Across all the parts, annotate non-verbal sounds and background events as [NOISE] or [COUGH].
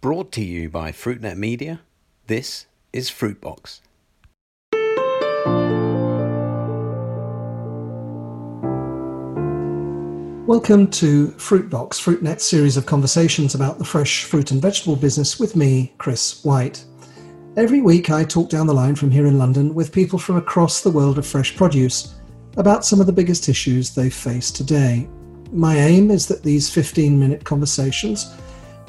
Brought to you by FruitNet Media, this is Fruitbox. Welcome to Fruitbox, FruitNet's series of conversations about the fresh fruit and vegetable business with me, Chris White. Every week, I talk down the line from here in London with people from across the world of fresh produce about some of the biggest issues they face today. My aim is that these 15 minute conversations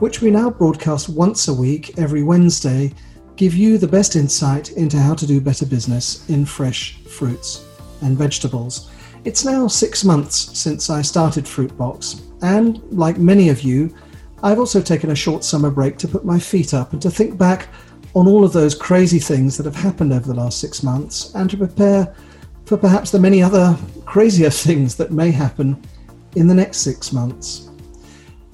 which we now broadcast once a week every Wednesday, give you the best insight into how to do better business in fresh fruits and vegetables. It's now six months since I started Fruitbox, and like many of you, I've also taken a short summer break to put my feet up and to think back on all of those crazy things that have happened over the last six months and to prepare for perhaps the many other crazier [LAUGHS] things that may happen in the next six months.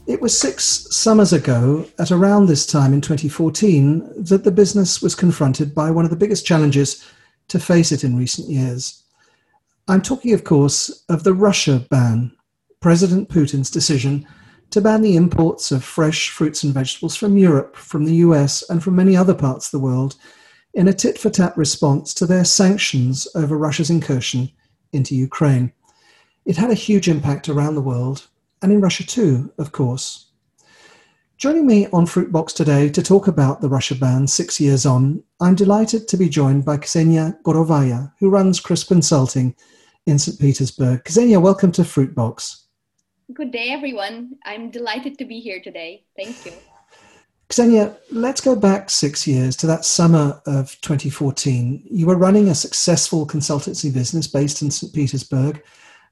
It was six summers ago, at around this time in 2014, that the business was confronted by one of the biggest challenges to face it in recent years. I'm talking, of course, of the Russia ban, President Putin's decision to ban the imports of fresh fruits and vegetables from Europe, from the US, and from many other parts of the world in a tit for tat response to their sanctions over Russia's incursion into Ukraine. It had a huge impact around the world, and in Russia too, of course. Joining me on Fruitbox today to talk about the Russia ban six years on, I'm delighted to be joined by Ksenia Gorovaya, who runs Crisp Consulting in St. Petersburg. Ksenia, welcome to Fruitbox. Good day, everyone. I'm delighted to be here today. Thank you. Ksenia, let's go back six years to that summer of 2014. You were running a successful consultancy business based in St. Petersburg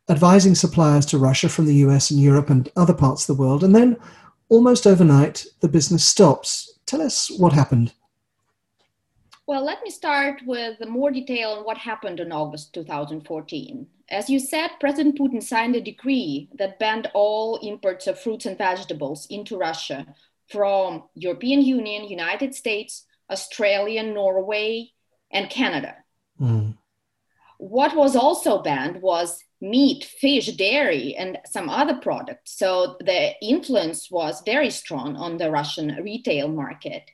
advising suppliers to Russia from the US and Europe and other parts of the world. And then almost overnight, the business stops. Tell us what happened. Well, let me start with more detail on what happened in August 2014. As you said, President Putin signed a decree that banned all imports of fruits and vegetables into Russia from European Union, United States, Australia, Norway, and Canada. Mm. What was also banned was meat, fish, dairy, and some other products. So the influence was very strong on the Russian retail market.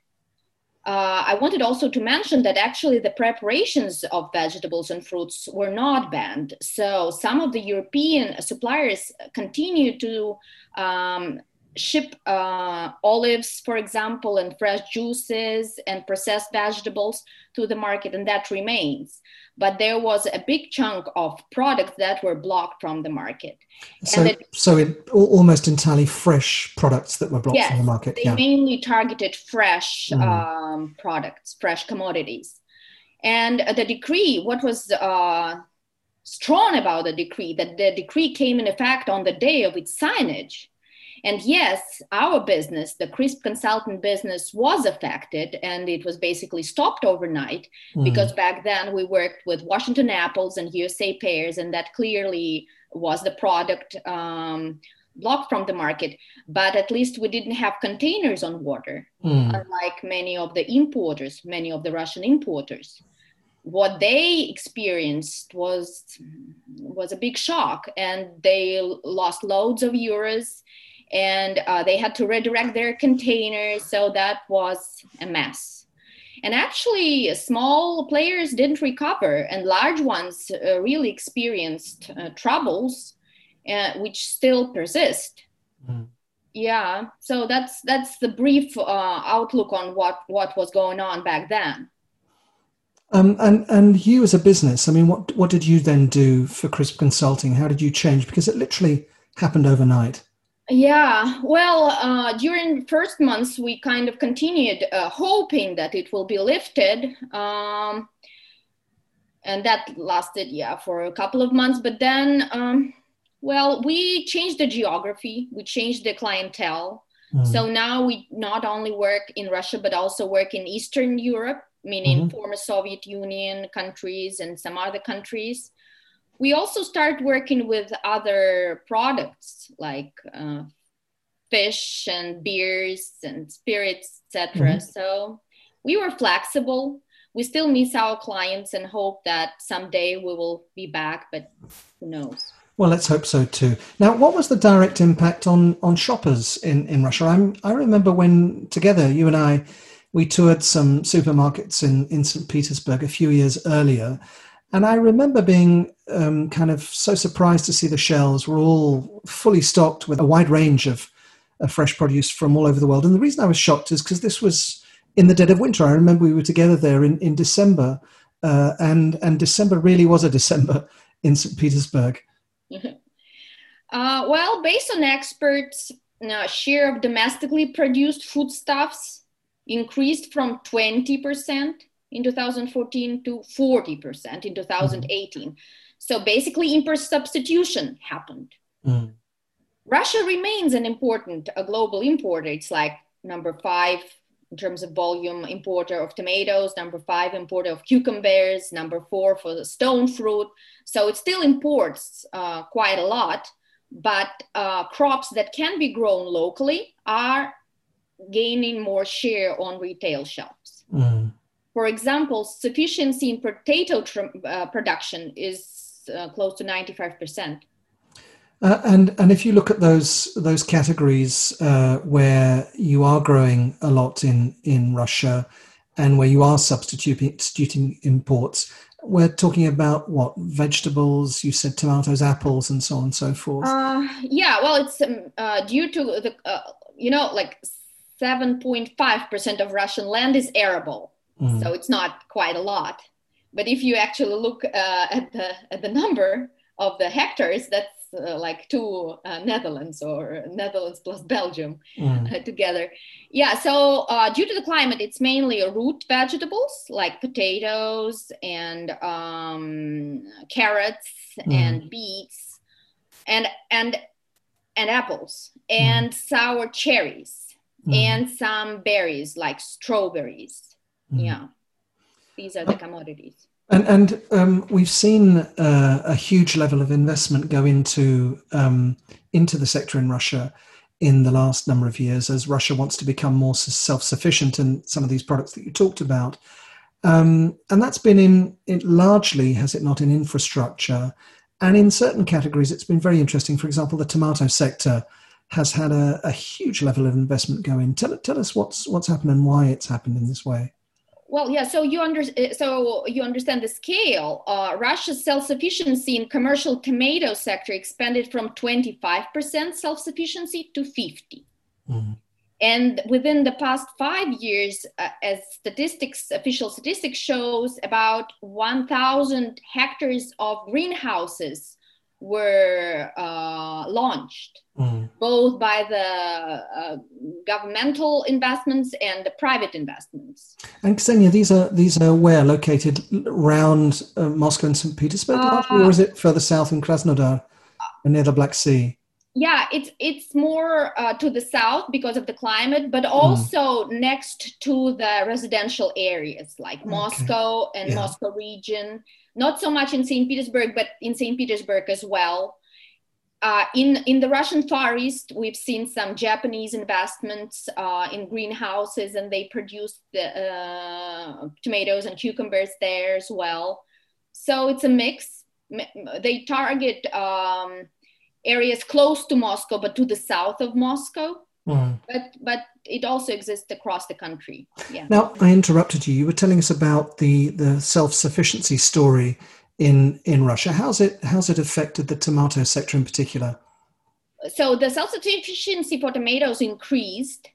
Uh, I wanted also to mention that actually the preparations of vegetables and fruits were not banned. So some of the European suppliers continued to um, ship uh, olives, for example, and fresh juices and processed vegetables to the market, and that remains. But there was a big chunk of products that were blocked from the market. So, that, so it, almost entirely fresh products that were blocked yes, from the market. They yeah. mainly targeted fresh mm. um, products, fresh commodities. And the decree, what was uh, strong about the decree, that the decree came in effect on the day of its signage and yes, our business, the CRISP consultant business, was affected and it was basically stopped overnight mm. because back then we worked with Washington apples and USA pears, and that clearly was the product um, blocked from the market. But at least we didn't have containers on water, mm. unlike many of the importers, many of the Russian importers what they experienced was was a big shock and they lost loads of euros and uh, they had to redirect their containers. So that was a mess. And actually, small players didn't recover, and large ones uh, really experienced uh, troubles, uh, which still persist. Mm. Yeah, so that's that's the brief uh, outlook on what what was going on back then. Um, and and you as a business, I mean, what what did you then do for Crisp Consulting? How did you change? Because it literally happened overnight. Yeah, well, uh, during first months, we kind of continued uh, hoping that it will be lifted. Um, and that lasted, yeah, for a couple of months. But then, um, well, we changed the geography, we changed the clientele. Mm. So now we not only work in Russia, but also work in Eastern Europe, meaning mm-hmm. former Soviet Union countries and some other countries we also start working with other products like uh, fish and beers and spirits etc mm-hmm. so we were flexible we still miss our clients and hope that someday we will be back but who knows Well, let's hope so too. Now, what was the direct impact on on shoppers in in Russia? I'm, I remember when together you and I we toured some supermarkets in in St. Petersburg a few years earlier, and I remember being um, kind of so surprised to see the shelves were all fully stocked with a wide range of, of fresh produce from all over the world. And the reason I was shocked is because this was in the dead of winter. I remember we were together there in, in December, uh, and, and December really was a December [LAUGHS] in St. Petersburg. [LAUGHS] Uh, well, based on experts, uh, share of domestically produced foodstuffs increased from 20% in 2014 to 40% in 2018. Mm. So basically, import substitution happened. Mm. Russia remains an important a global importer. It's like number five in terms of volume importer of tomatoes, number five importer of cucumbers, number four for the stone fruit. So it still imports uh, quite a lot, but uh, crops that can be grown locally are gaining more share on retail shelves. Mm. For example, sufficiency in potato uh, production is uh, close to 95%. Uh, and and if you look at those those categories uh, where you are growing a lot in in Russia, and where you are substituting, substituting imports, we're talking about what vegetables? You said tomatoes, apples, and so on and so forth. Uh, yeah, well, it's um, uh, due to the uh, you know like seven point five percent of Russian land is arable, mm. so it's not quite a lot. But if you actually look uh, at the at the number of the hectares, that's uh, like two uh, Netherlands or Netherlands plus Belgium mm. uh, together. Yeah, so uh, due to the climate, it's mainly root vegetables like potatoes and um, carrots mm. and beets and and and apples and mm. sour cherries and some berries like strawberries. Mm. Yeah, these are the commodities. And, and um, we've seen uh, a huge level of investment go into um, into the sector in Russia in the last number of years as Russia wants to become more self-sufficient in some of these products that you talked about. Um, and that's been in, in largely, has it not, in infrastructure. And in certain categories, it's been very interesting. For example, the tomato sector has had a, a huge level of investment go in. Tell, tell us what's what's happened and why it's happened in this way. Well, yeah. So you under so you understand the scale. Uh, Russia's self-sufficiency in commercial tomato sector expanded from 25% self-sufficiency to 50. Mm-hmm. And within the past five years, uh, as statistics, official statistics shows, about 1,000 hectares of greenhouses were uh, launched, mm. both by the uh, governmental investments and the private investments. And Ksenia, these are these are where located around uh, Moscow and St. Petersburg, uh, or is it further south in Krasnodar, near the Black Sea? Yeah, it's it's more uh, to the south because of the climate, but also mm. next to the residential areas like okay. Moscow and yeah. Moscow region not so much in St. Petersburg, but in St. Petersburg as well. Uh, in, in the Russian Far East, we've seen some Japanese investments uh, in greenhouses, and they produce the uh, tomatoes and cucumbers there as well. So it's a mix. They target um, areas close to Moscow, but to the south of Moscow. Mm. But but it also exists across the country. Yeah. Now I interrupted you. You were telling us about the the self sufficiency story in in Russia. How's it how's it affected the tomato sector in particular? So the self sufficiency for tomatoes increased.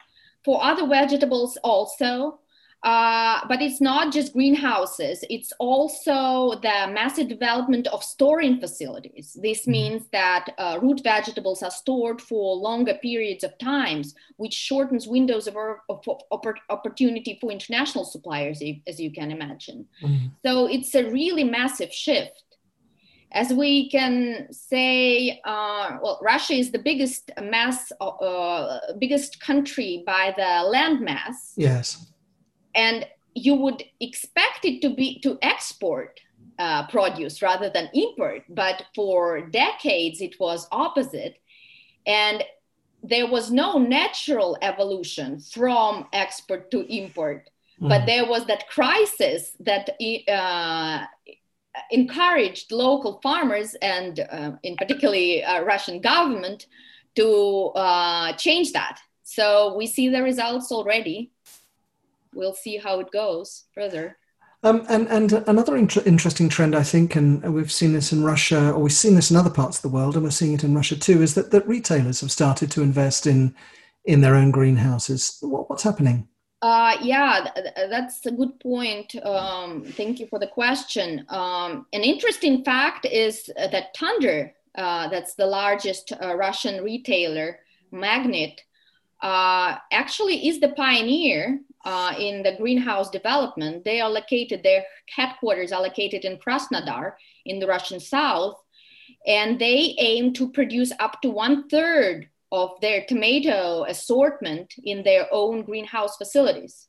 For other vegetables also, uh, but it's not just greenhouses, it's also the massive development of storing facilities. This mm-hmm. means that uh, root vegetables are stored for longer periods of times, which shortens windows of, of, of opportunity for international suppliers, as you can imagine. Mm. So it's a really massive shift. As we can say, uh, well, Russia is the biggest mass, uh, biggest country by the land mass. Yes and you would expect it to be to export uh, produce rather than import but for decades it was opposite and there was no natural evolution from export to import mm. but there was that crisis that uh, encouraged local farmers and uh, in particularly uh, Russian government to uh, change that. So we see the results already. We'll see how it goes further. Um, and, and another inter- interesting trend, I think, and we've seen this in Russia, or we've seen this in other parts of the world, and we're seeing it in Russia too, is that, that retailers have started to invest in in their own greenhouses. What, what's happening? Uh, yeah, th- that's a good point. Um, thank you for the question. Um, an interesting fact is that Tander, uh, that's the largest uh, Russian retailer, Magnit, uh, actually is the pioneer uh, in the greenhouse development. They are located, their headquarters are located in Krasnodar in the Russian south, and they aim to produce up to one third of their tomato assortment in their own greenhouse facilities.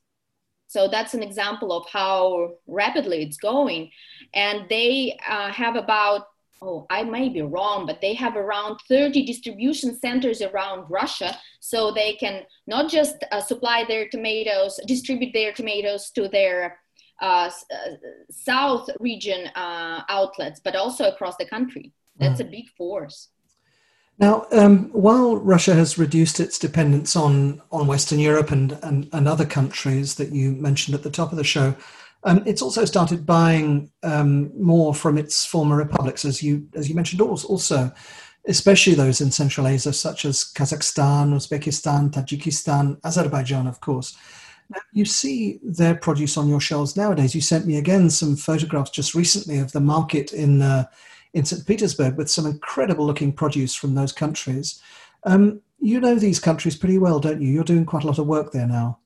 So that's an example of how rapidly it's going. And they uh, have about, oh, I may be wrong, but they have around 30 distribution centers around Russia. So they can not just uh, supply their tomatoes, distribute their tomatoes to their uh, uh south region uh, outlets, but also across the country. That's mm. a big force. Now, um, while Russia has reduced its dependence on, on Western Europe and, and, and other countries that you mentioned at the top of the show, um, it's also started buying um, more from its former republics, as you as you mentioned. Also, especially those in Central Asia, such as Kazakhstan, Uzbekistan, Tajikistan, Azerbaijan, of course. Now, you see their produce on your shelves nowadays. You sent me again some photographs just recently of the market in uh, in St. Petersburg with some incredible looking produce from those countries. Um, you know these countries pretty well, don't you? You're doing quite a lot of work there now.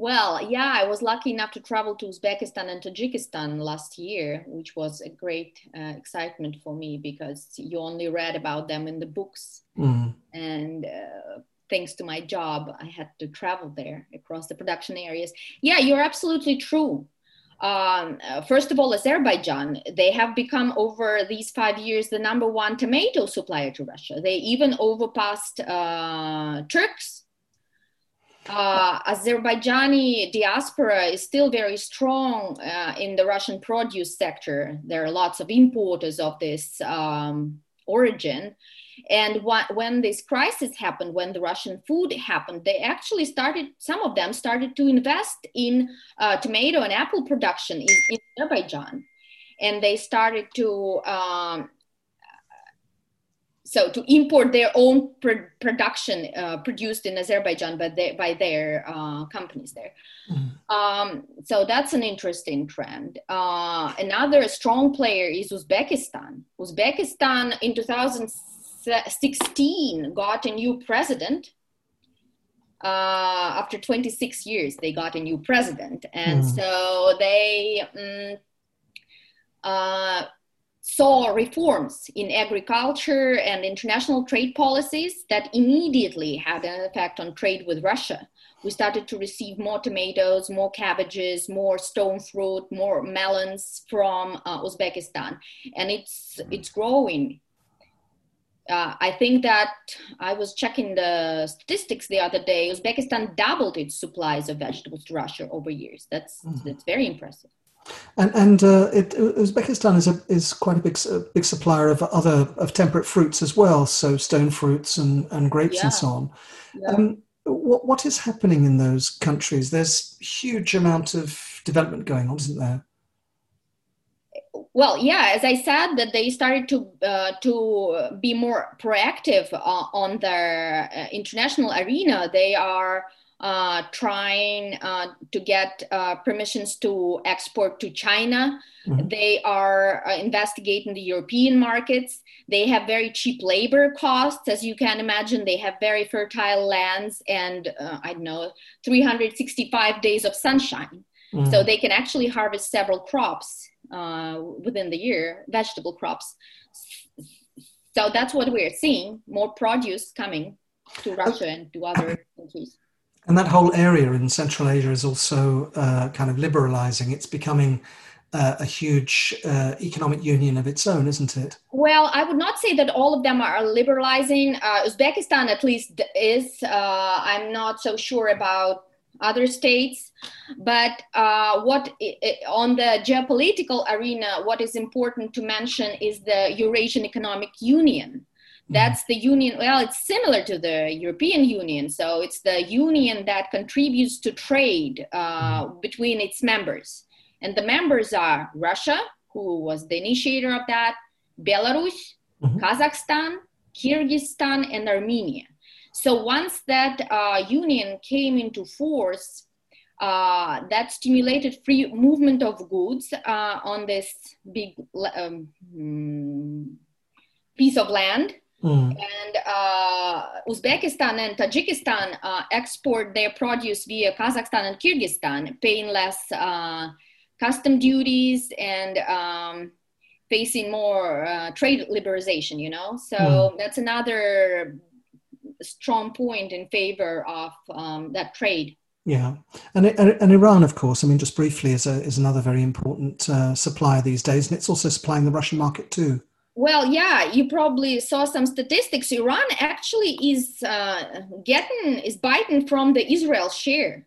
Well, yeah, I was lucky enough to travel to Uzbekistan and Tajikistan last year, which was a great uh, excitement for me because you only read about them in the books. Mm. And uh, thanks to my job, I had to travel there across the production areas. Yeah, you're absolutely true um, uh, first of all, Azerbaijan, they have become over these five years the number one tomato supplier to Russia. They even overpassed uh, Turks. Uh, Azerbaijani diaspora is still very strong uh, in the Russian produce sector. There are lots of importers of this um, origin. And when this crisis happened, when the Russian food happened, they actually started, some of them started to invest in uh, tomato and apple production in, in, Azerbaijan. And they started to, um, so to import their own pr- production uh, produced in Azerbaijan by, their, by their uh, companies there. Mm. Um, so that's an interesting trend. Uh, another strong player is Uzbekistan. Uzbekistan in 2016 got a new president. Uh, after 26 years, they got a new president. And mm. so they um, uh, saw reforms in agriculture and international trade policies that immediately had an effect on trade with Russia. We started to receive more tomatoes, more cabbages, more stone fruit, more melons from uh, Uzbekistan, and it's it's growing uh, I think that I was checking the statistics the other day. Uzbekistan doubled its supplies of vegetables to Russia over years. That's mm-hmm. that's very impressive. And and uh, it, Uzbekistan is a is quite a big a big supplier of other of temperate fruits as well, so stone fruits and, and grapes yeah. and so on. Yeah. Um, what what is happening in those countries? There's huge amount of development going on, isn't there? well yeah as i said that they started to uh, to be more proactive uh, on their uh, international arena they are uh, trying uh, to get uh, permissions to export to china mm-hmm. they are investigating the european markets they have very cheap labor costs as you can imagine they have very fertile lands and i don't know 365 days of sunshine mm-hmm. so they can actually harvest several crops uh, within the year, vegetable crops. So that's what we're seeing more produce coming to Russia and to other countries. And that whole area in Central Asia is also uh, kind of liberalizing. It's becoming uh, a huge uh, economic union of its own, isn't it? Well, I would not say that all of them are liberalizing. Uh, Uzbekistan, at least, is. Uh, I'm not so sure about other states. But uh, what on the geopolitical arena, what is important to mention is the Eurasian Economic Union. Mm-hmm. That's the union. Well, it's similar to the European Union. So it's the union that contributes to trade uh, mm-hmm. between its members. And the members are Russia, who was the initiator of that, Belarus, mm-hmm. Kazakhstan, Kyrgyzstan, and Armenia. So once that uh, union came into force, uh, that stimulated free movement of goods uh, on this big um, hmm, piece of land. Mm. And uh, Uzbekistan and Tajikistan uh, export their produce via Kazakhstan and Kyrgyzstan, paying less uh, custom duties and um, facing more uh, trade liberalization, you know? So mm. that's another strong point in favor of um, that trade. Yeah, and, and Iran, of course. I mean, just briefly, is a, is another very important uh, supplier these days, and it's also supplying the Russian market too. Well, yeah, you probably saw some statistics. Iran actually is uh, getting is biting from the Israel share.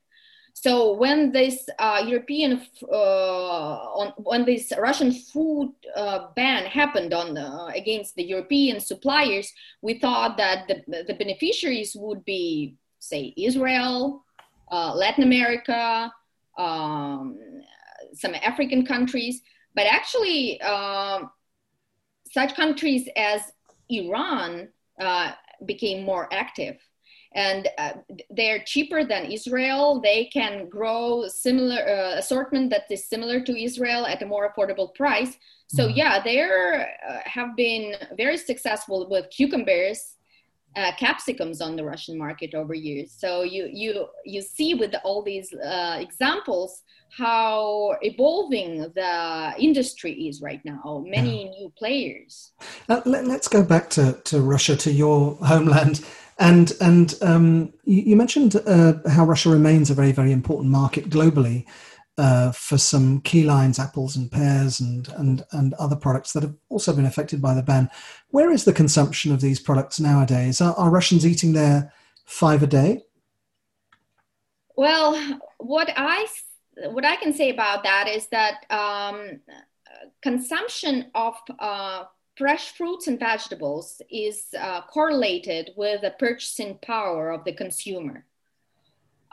So when this uh, European, uh, on, when this Russian food uh, ban happened on uh, against the European suppliers, we thought that the, the beneficiaries would be, say, Israel, uh, Latin America, um, some African countries, but actually, such countries as Iran uh, became more active and uh, they're cheaper than Israel. They can grow similar uh, assortment that is similar to Israel at a more affordable price. So mm-hmm. yeah, they uh, have been very successful with cucumbers, uh, capsicums on the Russian market over years. So you you you see with all these uh, examples how evolving the industry is right now. Many yeah. new players. Uh, let, us go back to to Russia, to your homeland. And and um, you, you, mentioned uh, how Russia remains a very very important market globally uh, for some key lines, apples and pears, and and and other products that have also been affected by the ban. Where is the consumption of these products nowadays? Are, are Russians eating their five a day? Well, what I what I can say about that is that um, consumption of uh, fresh fruits and vegetables is uh, correlated with the purchasing power of the consumer.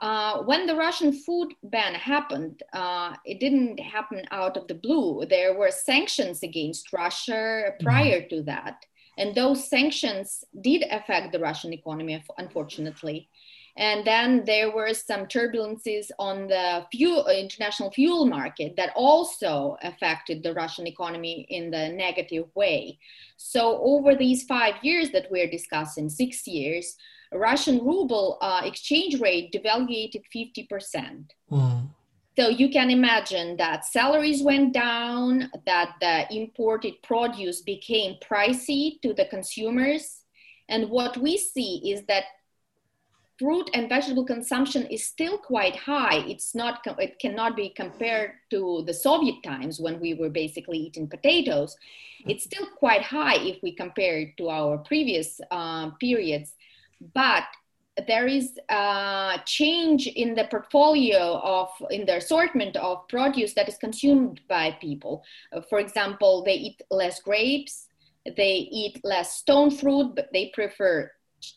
Uh, when the Russian food ban happened, uh, it didn't happen out of the blue. There were sanctions against Russia prior to that. And those sanctions did affect the Russian economy, unfortunately. And then there were some turbulences on the fuel, international fuel market that also affected the Russian economy in the negative way. So over these five years that we're discussing, six years, Russian ruble uh, exchange rate devaluated 50%. Mm. So you can imagine that salaries went down, that the imported produce became pricey to the consumers. And what we see is that fruit and vegetable consumption is still quite high. It's not, it cannot be compared to the Soviet times when we were basically eating potatoes. It's still quite high if we compare it to our previous uh, periods. But there is a change in the portfolio of in the assortment of produce that is consumed by people uh, for example they eat less grapes they eat less stone fruit but they prefer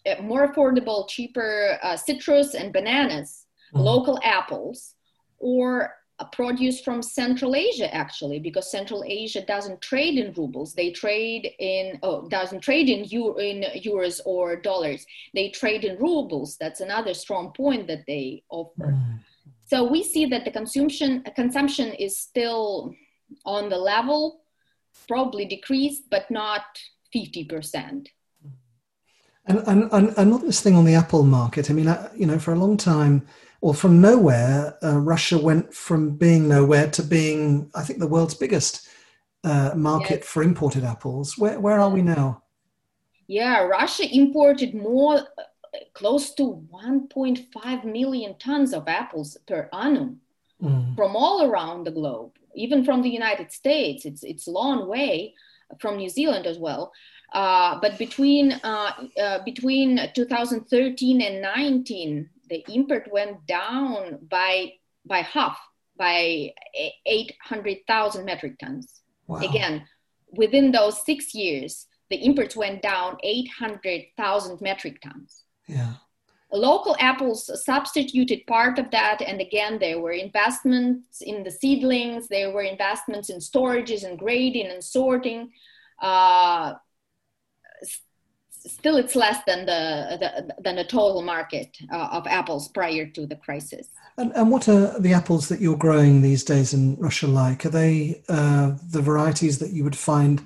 uh, more affordable, cheaper uh, citrus and bananas, mm-hmm. local apples, or produce from Central Asia actually, because Central Asia doesn't trade in rubles. They trade in oh doesn't trade in euro, in euros or dollars. They trade in rubles. That's another strong point that they offer. Mm. So we see that the consumption consumption is still on the level, probably decreased, but not fifty percent. And, and, and another thing on the Apple market, I mean, uh, you know, for a long time, or from nowhere, uh, Russia went from being nowhere to being, I think, the world's biggest uh, market yes. for imported apples. Where, where are we now? Yeah, Russia imported more, uh, close to 1.5 million tons of apples per annum mm. from all around the globe, even from the United States. It's, it's a long way from New Zealand as well. Uh, but between uh, uh, between 2013 and 19, the import went down by by half, by 800,000 metric tons. Wow. Again, within those six years, the imports went down 800,000 metric tons. Yeah. Local apples substituted part of that, and again, there were investments in the seedlings, there were investments in storages and grading and sorting. Uh, still it's less than the, the than the total market uh, of apples prior to the crisis. And, and, what are the apples that you're growing these days in Russia like? Are they uh, the varieties that you would find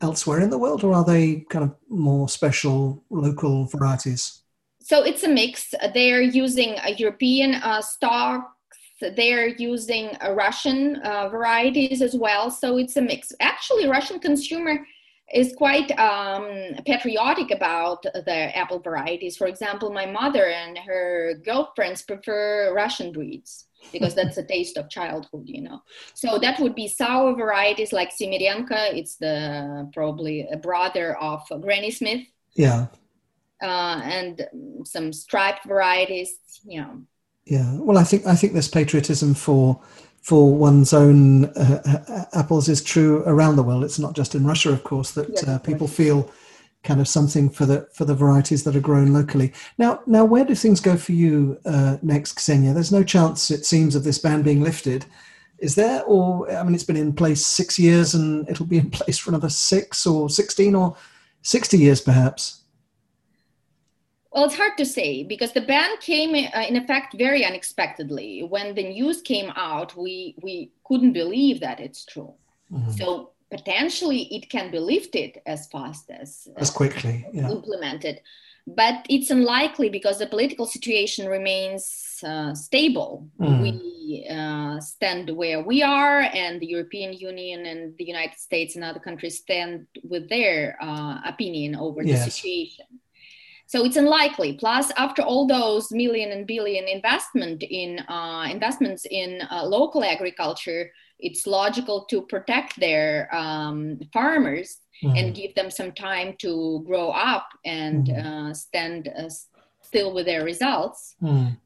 elsewhere in the world, or are they kind of more special local varieties? So it's a mix. They're using a European uh, stocks. They're using Russian uh, varieties as well. So it's a mix. Actually, Russian consumer is quite um, patriotic about the apple varieties. For example, my mother and her girlfriends prefer Russian breeds because that's the [LAUGHS] taste of childhood, you know. So that would be sour varieties like Semerenko. It's the probably a brother of Granny Smith. Yeah. Uh, and some striped varieties, you know. Yeah. Well, I think I think there's patriotism for for one's own uh, uh, apples is true around the world. It's not just in Russia, of course, that yes, uh, people feel kind of something for the for the varieties that are grown locally. Now, now, where do things go for you uh, next, Ksenia? There's no chance, it seems, of this ban being lifted. Is there, or I mean, it's been in place six years, and it'll be in [LAUGHS] place for another six or sixteen or sixty years, perhaps. Well, it's hard to say because the ban came uh, in effect very unexpectedly. When the news came out, we we couldn't believe that it's true. Mm-hmm. So potentially it can be lifted as fast as as quickly yeah. implemented, but it's unlikely because the political situation remains uh, stable. Mm. We uh, stand where we are, and the European Union and the United States and other countries stand with their uh, opinion over yes. the situation. So it's unlikely. Plus, after all those million and billion investment in uh, investments in uh, local agriculture, it's logical to protect their um, farmers mm. and give them some time to grow up and mm. uh, stand uh, still with their results. Mm.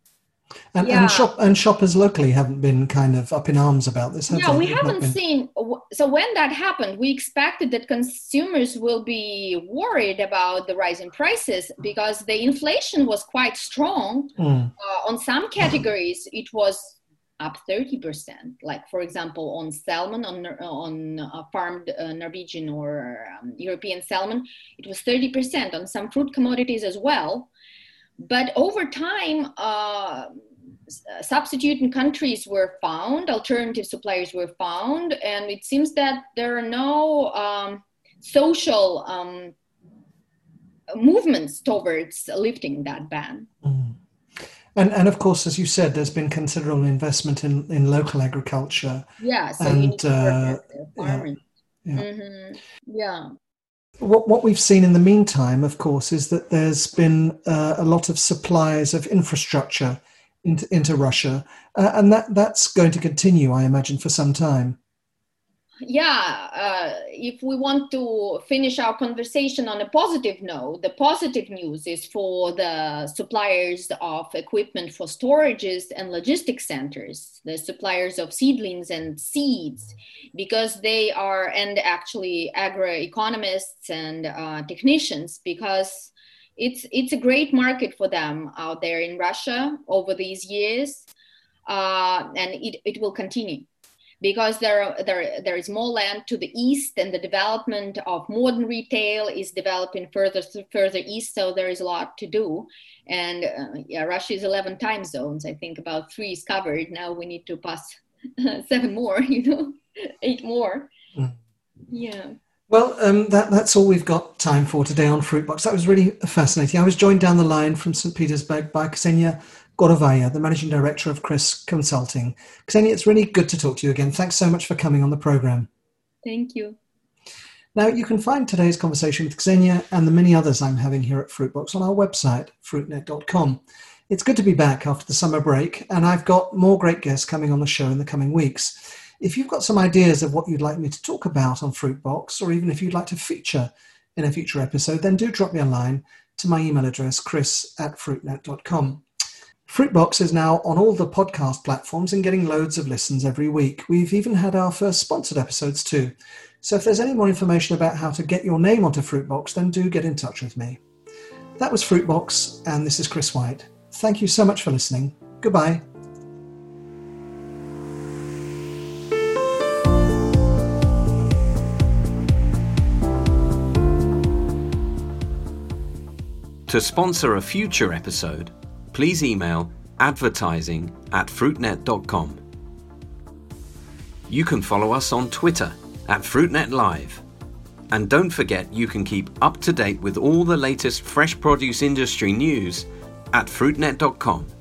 And, yeah. and shop and shoppers locally haven't been kind of up in arms about this. Have yeah, we haven't seen. So when that happened, we expected that consumers will be worried about the rising prices because the inflation was quite strong. Mm. Uh, on some categories, it was up 30%. Like for example, on salmon, on on uh, farmed uh, Norwegian or um, European salmon, it was 30%. On some fruit commodities as well but over time, uh, substituting countries were found, alternative suppliers were found, and it seems that there are no um, social um, movements towards lifting that ban. Mm. And, and of course, as you said, there's been considerable investment in, in local agriculture. Yeah, so and, uh, farming. Yeah. Yeah. Mm-hmm. yeah what, what we've seen in the meantime, of course, is that there's been uh, a lot of supplies of infrastructure into, into Russia, uh, and that, that's going to continue, I imagine, for some time yeah, uh, if we want to finish our conversation on a positive note, the positive news is for the suppliers of equipment for storages and logistics centers, the suppliers of seedlings and seeds, because they are, and actually agroeconomists and uh, technicians, because it's it's a great market for them out there in Russia over these years, uh, and it, it will continue because there, there, there is more land to the east and the development of modern retail is developing further further east so there is a lot to do and uh, yeah russia is 11 time zones i think about three is covered now we need to pass [LAUGHS] seven more [LAUGHS] you know eight more mm. yeah well, um, that, that's all we've got time for today on Fruitbox. That was really fascinating. I was joined down the line from St. Petersburg by Ksenia Gorovaya, the Managing Director of Crisp Consulting. Ksenia, it's really good to talk to you again. Thanks so much for coming on the program. Thank you. Now, you can find today's conversation with Ksenia and the many others I'm having here at Fruitbox on our website, fruitnet.com. It's good to be back after the summer break, and I've got more great guests coming on the show in the coming weeks. If you've got some ideas of what you'd like me to talk about on Fruitbox, or even if you'd like to feature in a future episode, then do drop me a line to my email address, chris at fruitnet.com. Fruitbox is now on all the podcast platforms and getting loads of listens every week. We've even had our first sponsored episodes too. So if there's any more information about how to get your name onto Fruitbox, then do get in touch with me. That was Fruitbox, and this is Chris White. Thank you so much for listening. Goodbye. To sponsor a future episode, please email advertising at fruitnet.com. You can follow us on Twitter at FruitNet Live. And don't forget you can keep up to date with all the latest fresh produce industry news at fruitnet.com.